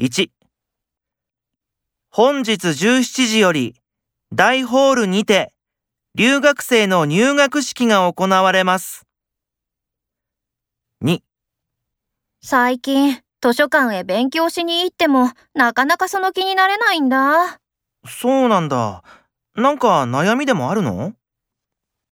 1本日17時より大ホールにて留学生の入学式が行われます。2最近、図書館へ勉強しに行っても、なかなかその気になれないんだ。そうなんだ。なんか悩みでもあるの？